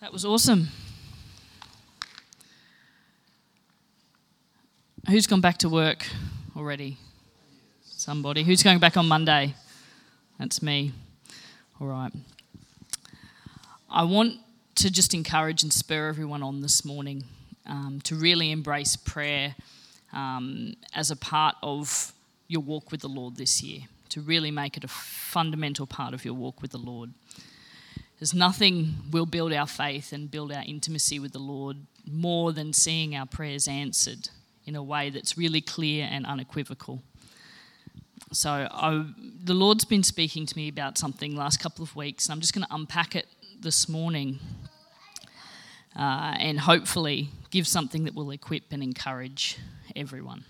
That was awesome. Who's gone back to work already? Somebody. Who's going back on Monday? That's me. All right. I want to just encourage and spur everyone on this morning um, to really embrace prayer um, as a part of your walk with the Lord this year, to really make it a fundamental part of your walk with the Lord. There's nothing will build our faith and build our intimacy with the Lord more than seeing our prayers answered in a way that's really clear and unequivocal. So, I, the Lord's been speaking to me about something last couple of weeks, and I'm just going to unpack it this morning uh, and hopefully give something that will equip and encourage everyone.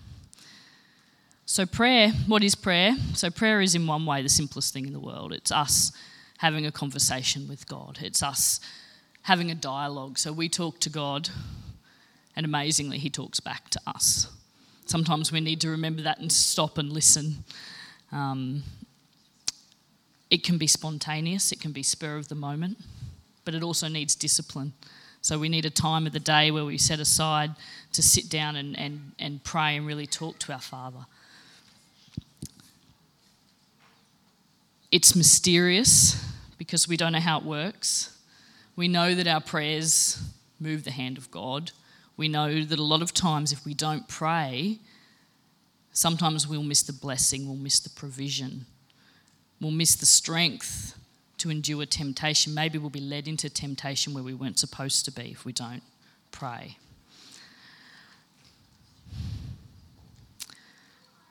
So, prayer, what is prayer? So, prayer is in one way the simplest thing in the world. It's us having a conversation with God. It's us having a dialogue. So we talk to God, and amazingly, He talks back to us. Sometimes we need to remember that and stop and listen. Um, it can be spontaneous, it can be spur of the moment, but it also needs discipline. So we need a time of the day where we set aside to sit down and, and, and pray and really talk to our Father. It's mysterious because we don't know how it works. We know that our prayers move the hand of God. We know that a lot of times, if we don't pray, sometimes we'll miss the blessing, we'll miss the provision, we'll miss the strength to endure temptation. Maybe we'll be led into temptation where we weren't supposed to be if we don't pray.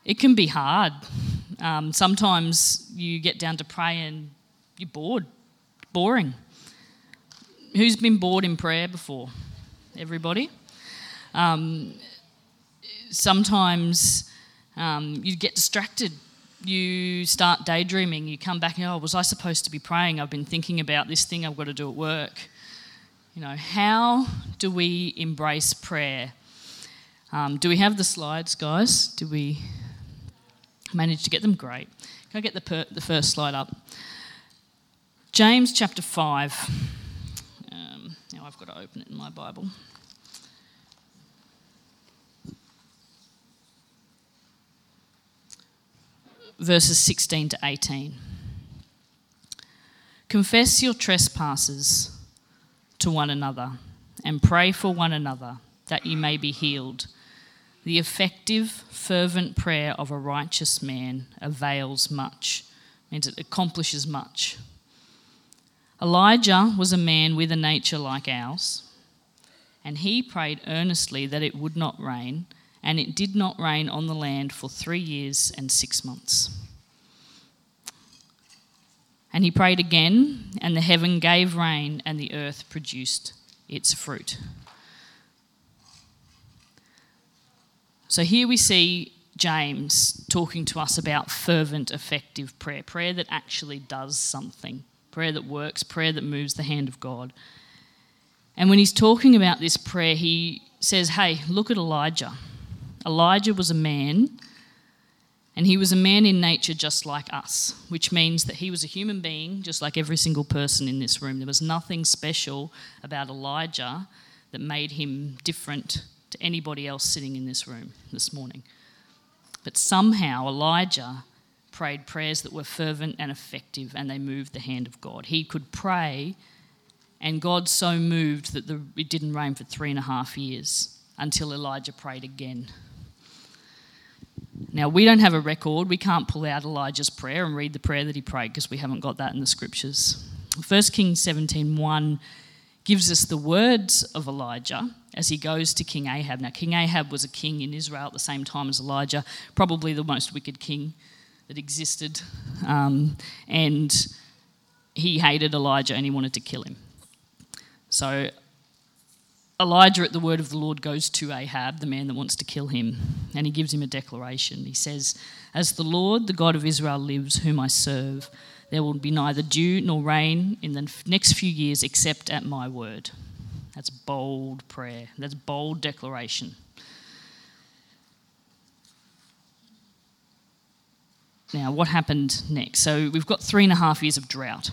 It can be hard. Um, sometimes you get down to pray and you're bored, boring. Who's been bored in prayer before? Everybody? Um, sometimes um, you get distracted. You start daydreaming. You come back and, oh, was I supposed to be praying? I've been thinking about this thing I've got to do at work. You know, how do we embrace prayer? Um, do we have the slides, guys? Do we manage to get them? Great. Can I get the, per- the first slide up? James chapter 5. Um, now I've got to open it in my Bible. Verses 16 to 18. Confess your trespasses to one another and pray for one another that you may be healed. The effective, fervent prayer of a righteous man avails much, means it accomplishes much. Elijah was a man with a nature like ours, and he prayed earnestly that it would not rain, and it did not rain on the land for three years and six months. And he prayed again, and the heaven gave rain, and the earth produced its fruit. So here we see James talking to us about fervent, effective prayer, prayer that actually does something prayer that works, prayer that moves the hand of God. And when he's talking about this prayer, he says, Hey, look at Elijah. Elijah was a man, and he was a man in nature just like us, which means that he was a human being just like every single person in this room. There was nothing special about Elijah that made him different to anybody else sitting in this room this morning. But somehow Elijah prayed prayers that were fervent and effective, and they moved the hand of God. He could pray, and God so moved that the, it didn't rain for three and a half years until Elijah prayed again. Now, we don't have a record. We can't pull out Elijah's prayer and read the prayer that he prayed because we haven't got that in the scriptures. 1 Kings 17 1 gives us the words of Elijah as he goes to King Ahab. Now, King Ahab was a king in Israel at the same time as Elijah, probably the most wicked king that existed. Um, and he hated Elijah and he wanted to kill him. So Elijah, at the word of the Lord, goes to Ahab, the man that wants to kill him, and he gives him a declaration. He says, As the Lord, the God of Israel, lives, whom I serve, there will be neither dew nor rain in the next few years except at my word. That's bold prayer. That's bold declaration. Now, what happened next? So we've got three and a half years of drought,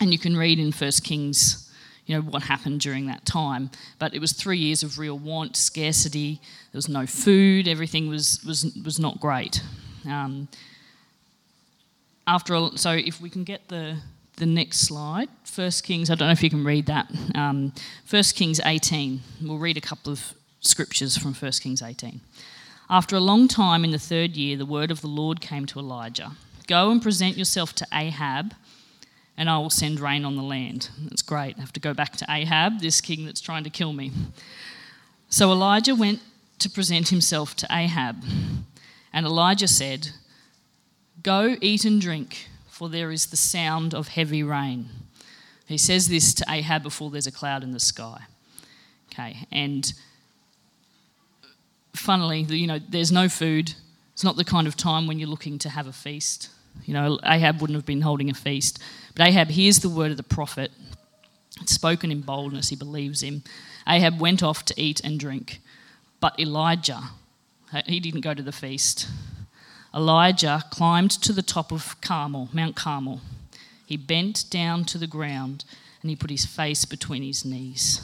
and you can read in First Kings, you know, what happened during that time. But it was three years of real want, scarcity. There was no food. Everything was was was not great. Um, after all, so if we can get the the next slide, First Kings. I don't know if you can read that. Um, First Kings 18. We'll read a couple of scriptures from First Kings 18. After a long time, in the third year, the word of the Lord came to Elijah Go and present yourself to Ahab, and I will send rain on the land. That's great. I have to go back to Ahab, this king that's trying to kill me. So Elijah went to present himself to Ahab, and Elijah said, Go eat and drink, for there is the sound of heavy rain. He says this to Ahab before there's a cloud in the sky. Okay, and funnily, you know, there's no food. It's not the kind of time when you're looking to have a feast. You know, Ahab wouldn't have been holding a feast. But Ahab hears the word of the prophet. It's spoken in boldness. He believes him. Ahab went off to eat and drink. But Elijah, he didn't go to the feast. Elijah climbed to the top of Carmel, Mount Carmel. He bent down to the ground and he put his face between his knees.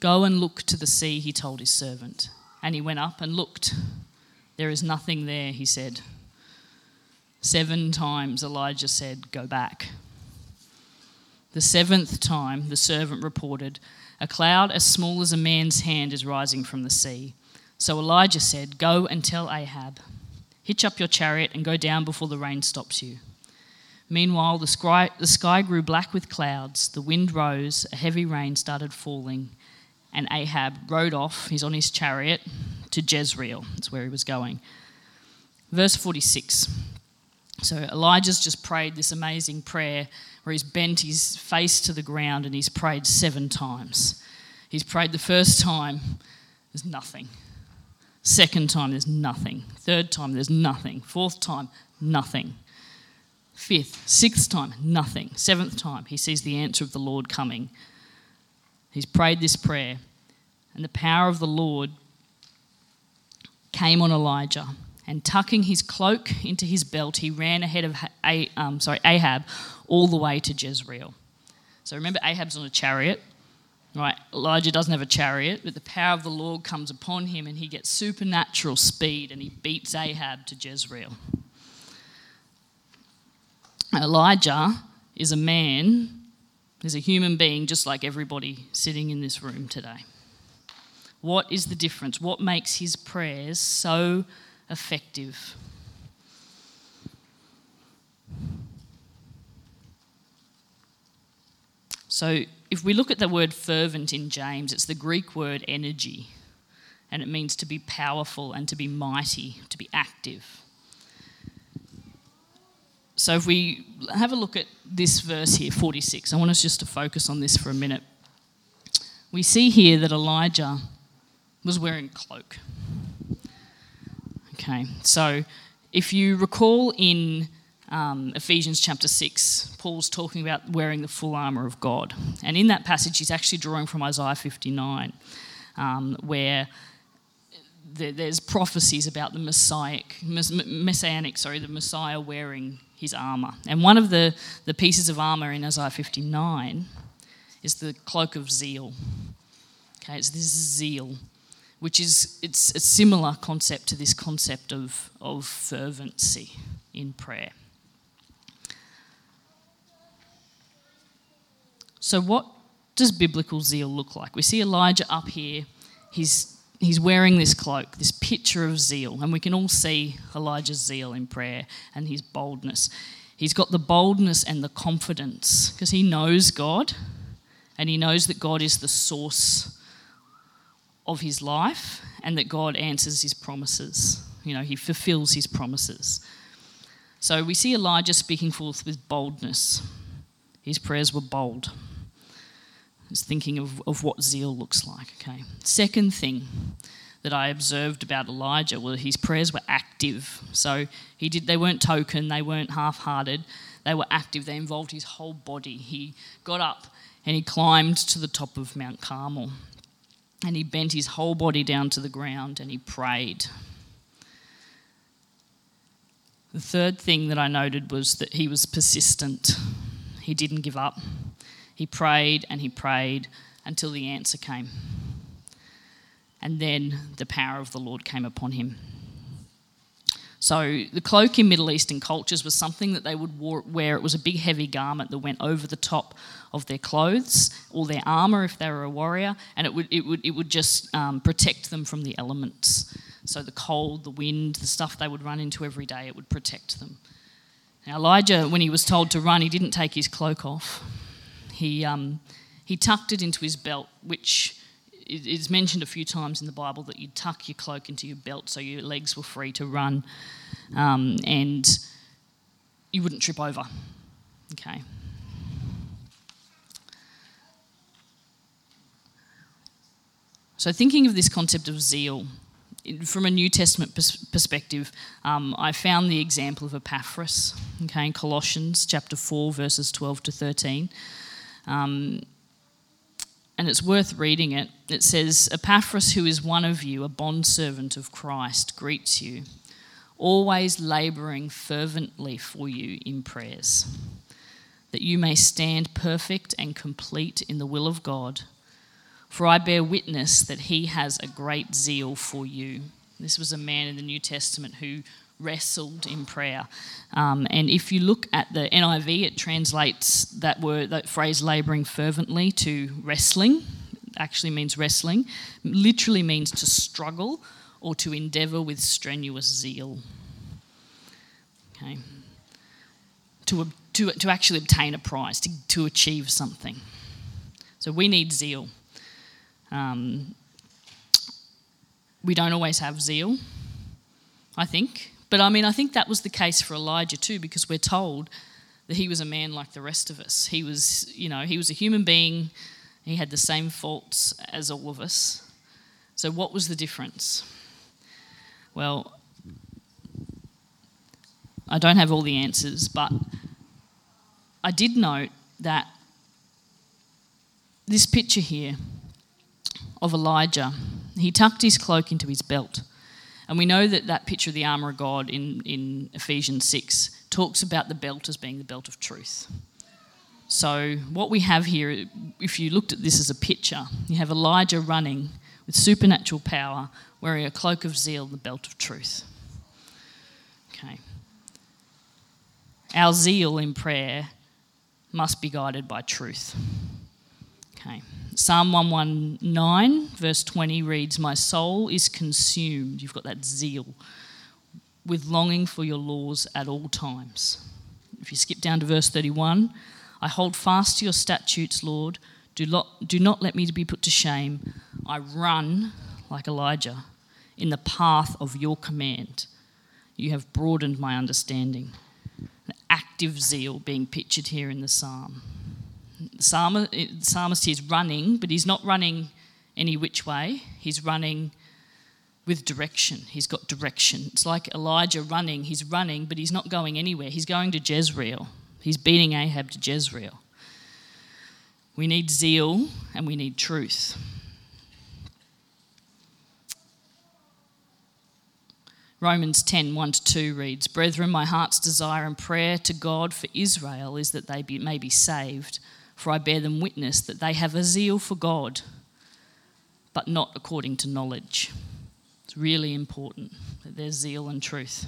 Go and look to the sea, he told his servant. And he went up and looked. There is nothing there, he said. Seven times Elijah said, Go back. The seventh time, the servant reported, A cloud as small as a man's hand is rising from the sea. So Elijah said, Go and tell Ahab, hitch up your chariot and go down before the rain stops you. Meanwhile, the sky, the sky grew black with clouds, the wind rose, a heavy rain started falling, and Ahab rode off, he's on his chariot, to Jezreel. That's where he was going. Verse 46. So Elijah's just prayed this amazing prayer where he's bent his face to the ground and he's prayed seven times. He's prayed the first time, there's nothing. Second time, there's nothing. Third time, there's nothing. Fourth time, nothing. Fifth, sixth time, nothing. Seventh time, he sees the answer of the Lord coming. He's prayed this prayer, and the power of the Lord came on Elijah. And tucking his cloak into his belt, he ran ahead of um, sorry, Ahab all the way to Jezreel. So remember, Ahab's on a chariot, right? Elijah doesn't have a chariot, but the power of the Lord comes upon him and he gets supernatural speed and he beats Ahab to Jezreel. Elijah is a man is a human being just like everybody sitting in this room today. What is the difference? What makes his prayers so effective? So, if we look at the word fervent in James, it's the Greek word energy, and it means to be powerful and to be mighty, to be active. So if we have a look at this verse here, 46, I want us just to focus on this for a minute. We see here that Elijah was wearing a cloak. Okay, so if you recall in um, Ephesians chapter 6, Paul's talking about wearing the full armour of God. And in that passage, he's actually drawing from Isaiah 59, um, where there's prophecies about the messianic, messianic, sorry, the Messiah wearing his armour. And one of the, the pieces of armour in Isaiah 59 is the cloak of zeal. Okay, it's this zeal, which is it's a similar concept to this concept of, of fervency in prayer. So, what does biblical zeal look like? We see Elijah up here. He's he's wearing this cloak, this picture of zeal, and we can all see Elijah's zeal in prayer and his boldness. He's got the boldness and the confidence because he knows God and he knows that God is the source of his life and that God answers his promises. You know, he fulfills his promises. So we see Elijah speaking forth with boldness. His prayers were bold is thinking of, of what zeal looks like. Okay. Second thing that I observed about Elijah was his prayers were active. So he did they weren't token, they weren't half-hearted, they were active, they involved his whole body. He got up and he climbed to the top of Mount Carmel. And he bent his whole body down to the ground and he prayed. The third thing that I noted was that he was persistent. He didn't give up. He prayed and he prayed until the answer came. And then the power of the Lord came upon him. So the cloak in Middle Eastern cultures was something that they would wear. It was a big, heavy garment that went over the top of their clothes or their armor if they were a warrior, and it would it would it would just um, protect them from the elements. So the cold, the wind, the stuff they would run into every day, it would protect them. Now Elijah, when he was told to run, he didn't take his cloak off. He um, he tucked it into his belt, which is mentioned a few times in the Bible that you tuck your cloak into your belt so your legs were free to run um, and you wouldn't trip over. Okay. So, thinking of this concept of zeal from a New Testament pers- perspective, um, I found the example of Epaphras, okay, in Colossians chapter 4, verses 12 to 13. Um, and it's worth reading it. It says, Epaphras, who is one of you, a bondservant of Christ, greets you, always labouring fervently for you in prayers, that you may stand perfect and complete in the will of God. For I bear witness that he has a great zeal for you. This was a man in the New Testament who wrestled in prayer. Um, and if you look at the NIV, it translates that word, that phrase, labouring fervently, to wrestling. Actually means wrestling. Literally means to struggle or to endeavour with strenuous zeal. Okay. To, to, to actually obtain a prize, to, to achieve something. So we need zeal. Um, we don't always have zeal, I think. But I mean, I think that was the case for Elijah too, because we're told that he was a man like the rest of us. He was, you know, he was a human being. He had the same faults as all of us. So, what was the difference? Well, I don't have all the answers, but I did note that this picture here of Elijah, he tucked his cloak into his belt. And we know that that picture of the armour of God in, in Ephesians 6 talks about the belt as being the belt of truth. So, what we have here, if you looked at this as a picture, you have Elijah running with supernatural power, wearing a cloak of zeal, the belt of truth. Okay. Our zeal in prayer must be guided by truth. Okay. Psalm 119, verse 20 reads, My soul is consumed. You've got that zeal with longing for your laws at all times. If you skip down to verse 31, I hold fast to your statutes, Lord. Do not, do not let me be put to shame. I run like Elijah in the path of your command. You have broadened my understanding. An active zeal being pictured here in the psalm psalmist, psalmist is running, but he's not running any which way. He's running with direction. He's got direction. It's like Elijah running. He's running, but he's not going anywhere. He's going to Jezreel. He's beating Ahab to Jezreel. We need zeal and we need truth. Romans 10 1 to 2 reads, Brethren, my heart's desire and prayer to God for Israel is that they be, may be saved for I bear them witness that they have a zeal for God, but not according to knowledge. It's really important that there's zeal and truth.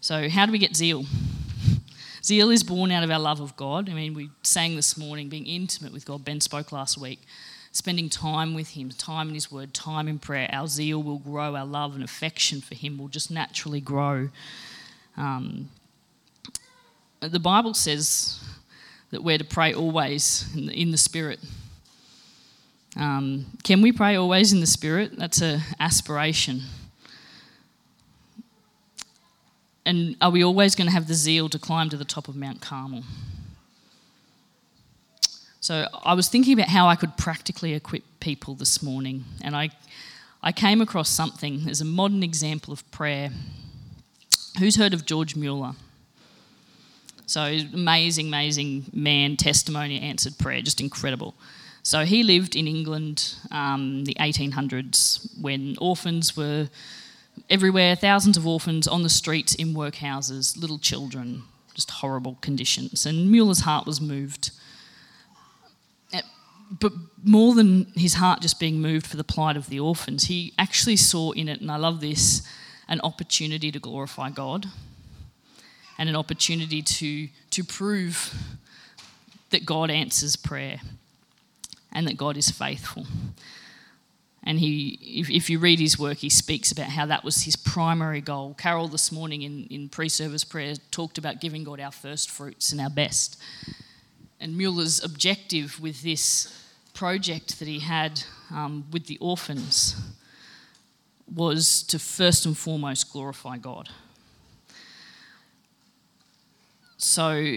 So, how do we get zeal? Zeal is born out of our love of God. I mean, we sang this morning, being intimate with God. Ben spoke last week. Spending time with Him, time in His Word, time in prayer. Our zeal will grow, our love and affection for Him will just naturally grow. Um, the Bible says that we're to pray always in the, Spirit. Um, can we pray always in the Spirit? That's an aspiration. And are we always going to have the zeal to climb to the top of Mount Carmel? So I was thinking about how I could practically equip people this morning, and I, I came across something as a modern example of prayer. Who's heard of George Mueller? So, amazing, amazing man, testimony, answered prayer, just incredible. So, he lived in England, um, the 1800s, when orphans were everywhere, thousands of orphans on the streets, in workhouses, little children, just horrible conditions. And Mueller's heart was moved. but more than his heart just being moved for the plight of the orphans, he actually saw in it, and I love this, an opportunity to glorify God and an opportunity to, to prove that God answers prayer and that God is faithful. And he, if, if, you read his work, he speaks about how that was his primary goal. Carol this morning in, in pre service prayer talked about giving God our first fruits and our best. And Mueller's objective with this project that he had um, with the orphans was to first and foremost glorify God. So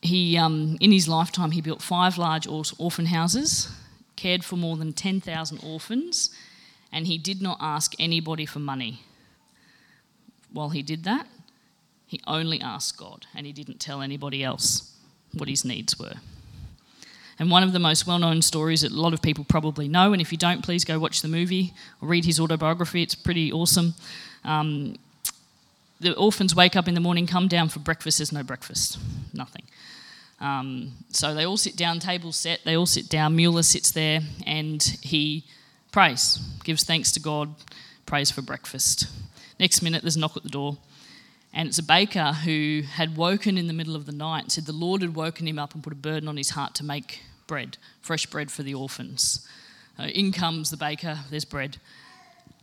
he, um, in his lifetime, he built five large orphan houses, cared for more than 10,000 orphans, and he did not ask anybody for money. While he did that, he only asked God, and he didn't tell anybody else what his needs were. And one of the most well known stories that a lot of people probably know, and if you don't, please go watch the movie or read his autobiography, it's pretty awesome. Um, the orphans wake up in the morning, come down for breakfast, there's no breakfast, nothing. Um, so they all sit down, table set, they all sit down. Mueller sits there and he prays, gives thanks to God, prays for breakfast. Next minute, there's a knock at the door. And it's a baker who had woken in the middle of the night, said the Lord had woken him up and put a burden on his heart to make bread, fresh bread for the orphans. In comes the baker, there's bread.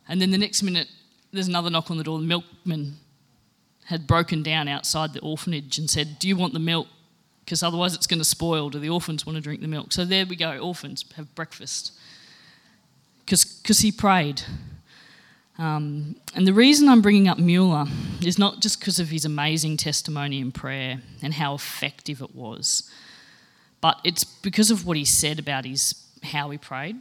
And then the next minute, there's another knock on the door. The milkman had broken down outside the orphanage and said, Do you want the milk? Because otherwise it's going to spoil. Do the orphans want to drink the milk? So there we go, orphans have breakfast. Because he prayed. Um, and the reason I'm bringing up Mueller is not just because of his amazing testimony in prayer and how effective it was, but it's because of what he said about his how he prayed.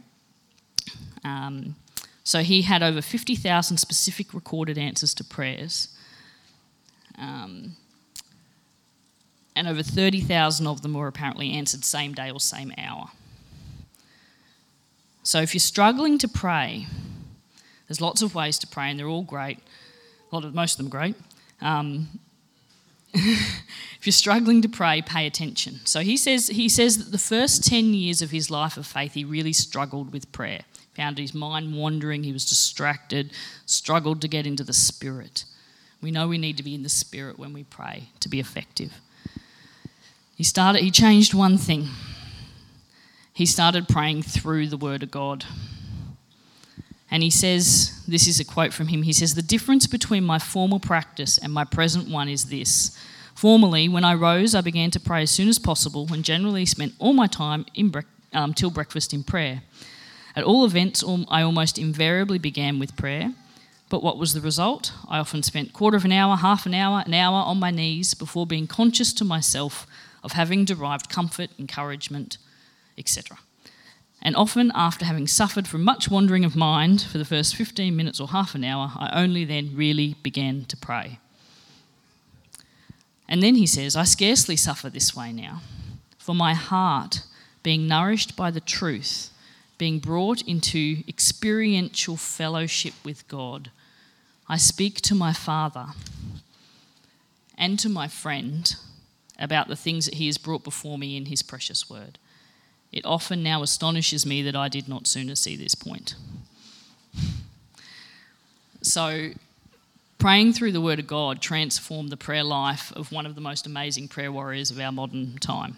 Um, so he had over 50,000 specific recorded answers to prayers. Um, and over 30,000 of them were apparently answered same day or same hour. So if you're struggling to pray, there's lots of ways to pray, and they're all great. A lot of most of them great. Um, if you're struggling to pray, pay attention. So he says he says that the first ten years of his life of faith, he really struggled with prayer. Found his mind wandering. He was distracted. Struggled to get into the spirit. We know we need to be in the spirit when we pray to be effective. He started. He changed one thing. He started praying through the Word of God. And he says, this is a quote from him. He says, The difference between my former practice and my present one is this. Formerly, when I rose, I began to pray as soon as possible and generally spent all my time bre- um, till breakfast in prayer. At all events, I almost invariably began with prayer. But what was the result? I often spent quarter of an hour, half an hour, an hour on my knees before being conscious to myself of having derived comfort, encouragement, etc and often after having suffered from much wandering of mind for the first 15 minutes or half an hour, I only then really began to pray. And then he says, I scarcely suffer this way now, for my heart, being nourished by the truth, being brought into experiential fellowship with God, I speak to my Father and to my friend about the things that he has brought before me in his precious word. It often now astonishes me that I did not sooner see this point. So, praying through the Word of God transformed the prayer life of one of the most amazing prayer warriors of our modern time.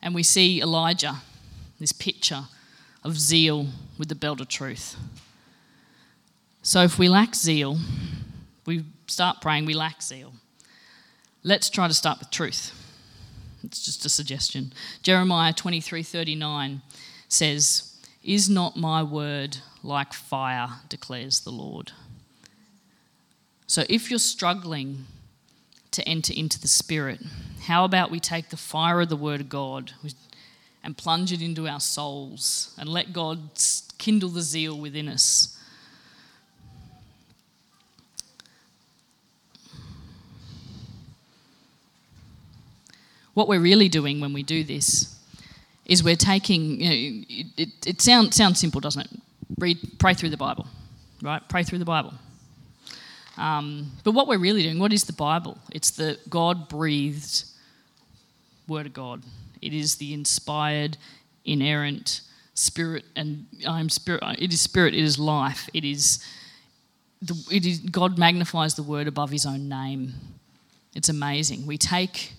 And we see Elijah, this picture of zeal with the belt of truth. So, if we lack zeal, we start praying, we lack zeal. Let's try to start with truth. It's just a suggestion. Jeremiah 23 39 says, Is not my word like fire, declares the Lord. So if you're struggling to enter into the Spirit, how about we take the fire of the Word of God and plunge it into our souls and let God kindle the zeal within us? What we're really doing when we do this is we're taking, you know, it, it, it sound, sounds simple, doesn't it? Read, pray through the Bible, right? Pray through the Bible. Um, but what we're really doing, what is the Bible? It's the God breathed Word of God. It is the inspired, inerrant spirit, and I'm spirit. It is spirit. It is life. It is. The, it is God magnifies the word above His own name. It's amazing. We take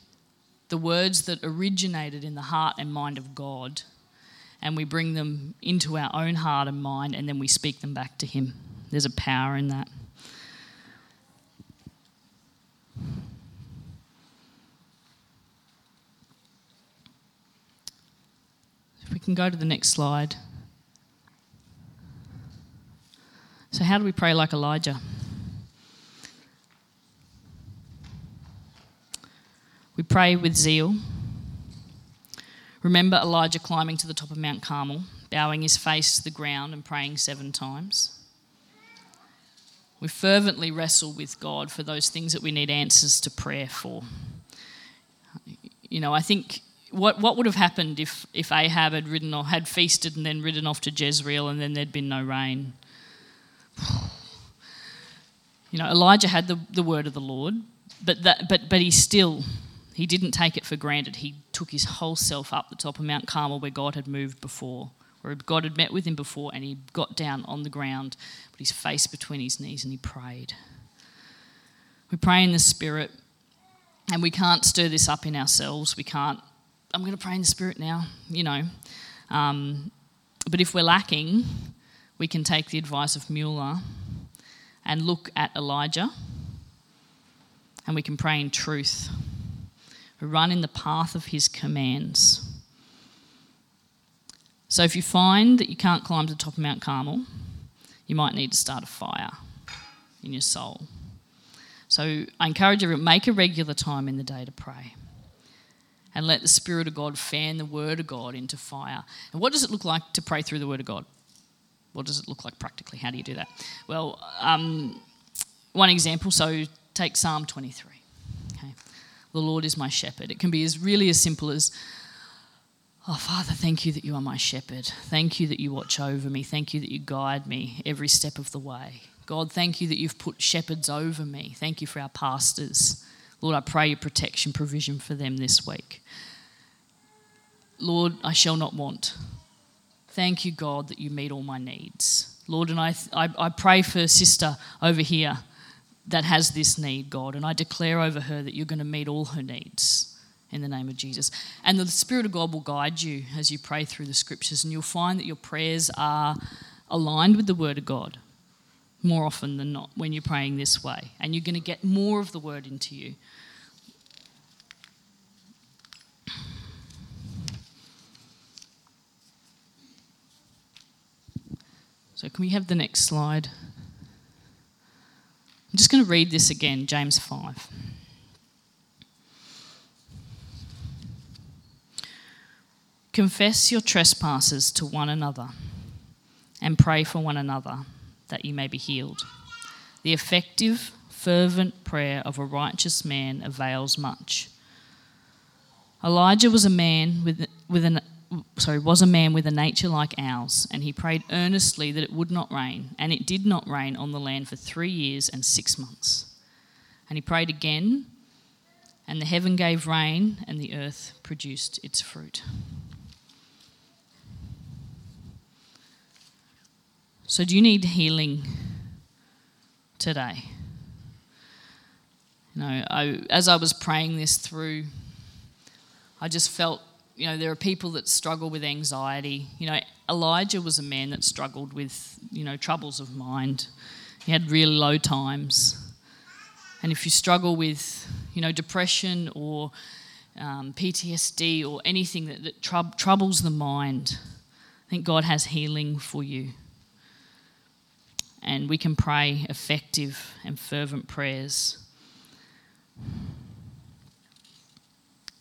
the words that originated in the heart and mind of God, and we bring them into our own heart and mind, and then we speak them back to Him. There's a power in that. If we can go to the next slide. So, how do we pray like Elijah? We pray with zeal. Remember Elijah climbing to the top of Mount Carmel, bowing his face to the ground and praying seven times. We fervently wrestle with God for those things that we need answers to prayer for. You know, I think what, what would have happened if, if Ahab had ridden or had feasted and then ridden off to Jezreel and then there'd been no rain? You know, Elijah had the, the word of the Lord, but, that, but, but he still he didn't take it for granted. He took his whole self up the top of Mount Carmel where God had moved before, where God had met with him before, and he got down on the ground, put his face between his knees, and he prayed. We pray in the Spirit, and we can't stir this up in ourselves. We can't, I'm going to pray in the Spirit now, you know. Um, but if we're lacking, we can take the advice of Mueller and look at Elijah, and we can pray in truth who run in the path of his commands. So if you find that you can't climb to the top of Mount Carmel, you might need to start a fire in your soul. So I encourage to make a regular time in the day to pray. And let the Spirit of God fan the Word of God into fire. And what does it look like to pray through the Word of God? What does it look like practically? How do you do that? Well, um, one example so take Psalm 23. The Lord is my shepherd. It can be as really as simple as, Oh, Father, thank you that you are my shepherd. Thank you that you watch over me. Thank you that you guide me every step of the way. God, thank you that you've put shepherds over me. Thank you for our pastors. Lord, I pray your protection, provision for them this week. Lord, I shall not want. Thank you, God, that you meet all my needs. Lord, and I, I, I pray for sister over here that has this need, God. And I declare over her that you're going to meet all her needs in the name of Jesus. And the Spirit of God will guide you as you pray through the scriptures, and you'll find that your prayers are aligned with the Word of God more often than not when you're praying this way. And you're going to get more of the Word into you. So, can we have the next slide? I'm just going to read this again, James 5. Confess your trespasses to one another and pray for one another that you may be healed. The effective, fervent prayer of a righteous man avails much. Elijah was a man with, with an sorry, was a man with a nature like ours, and he prayed earnestly that it would not rain, and it did not rain on the land for three years and six months. And he prayed again, and the heaven gave rain, and the earth produced its fruit. So, do you need healing today? You know, I, as I was praying this through, I just felt you know, there are people that struggle with anxiety. You know, Elijah was a man that struggled with, you know, troubles of mind. He had really low times. And if you struggle with, you know, depression or um, PTSD or anything that, that trou- troubles the mind, I think God has healing for you. And we can pray effective and fervent prayers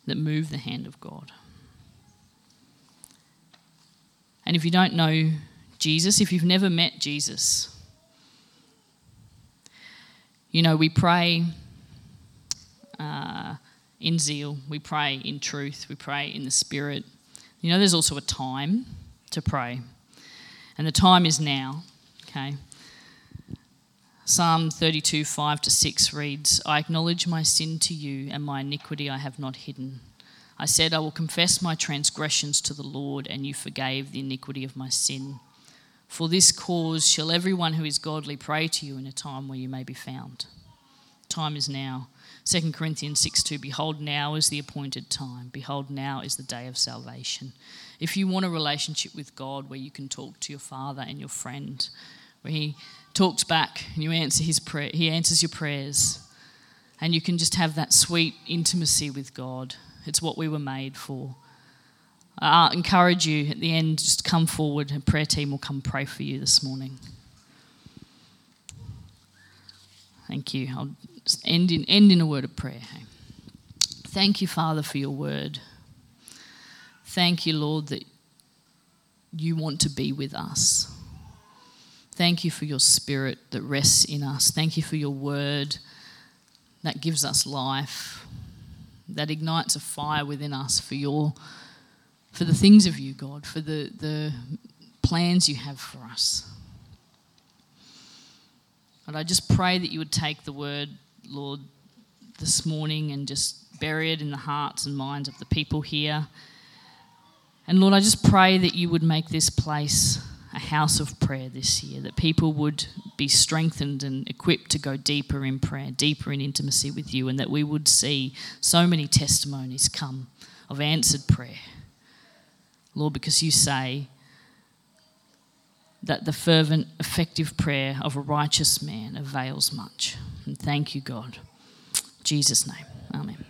that move the hand of God. And if you don't know Jesus, if you've never met Jesus, you know, we pray uh, in zeal, we pray in truth, we pray in the Spirit. You know, there's also a time to pray, and the time is now, okay? Psalm 32, 5 to 6 reads, I acknowledge my sin to you, and my iniquity I have not hidden. I said, I will confess my transgressions to the Lord, and you forgave the iniquity of my sin. For this cause shall everyone who is godly pray to you in a time where you may be found. Time is now. 2 Corinthians 6 2 Behold, now is the appointed time. Behold, now is the day of salvation. If you want a relationship with God where you can talk to your father and your friend, where he talks back and you answer his prayer, he answers your prayers, and you can just have that sweet intimacy with God. It's what we were made for. I encourage you at the end, just come forward, and prayer team will come pray for you this morning. Thank you. I'll end in, end in a word of prayer. Thank you, Father, for your word. Thank you, Lord, that you want to be with us. Thank you for your spirit that rests in us. Thank you for your word that gives us life, that ignites a fire within us for your for the things of you, God, for the, the plans you have for us. And I just pray that you would take the word, Lord, this morning and just bury it in the hearts and minds of the people here. And Lord, I just pray that you would make this place a house of prayer this year, that people would be strengthened and equipped to go deeper in prayer, deeper in intimacy with you, and that we would see so many testimonies come of answered prayer. Lord, because you say that the fervent, effective prayer of a righteous man avails much. And thank you, God. In Jesus' name. Amen.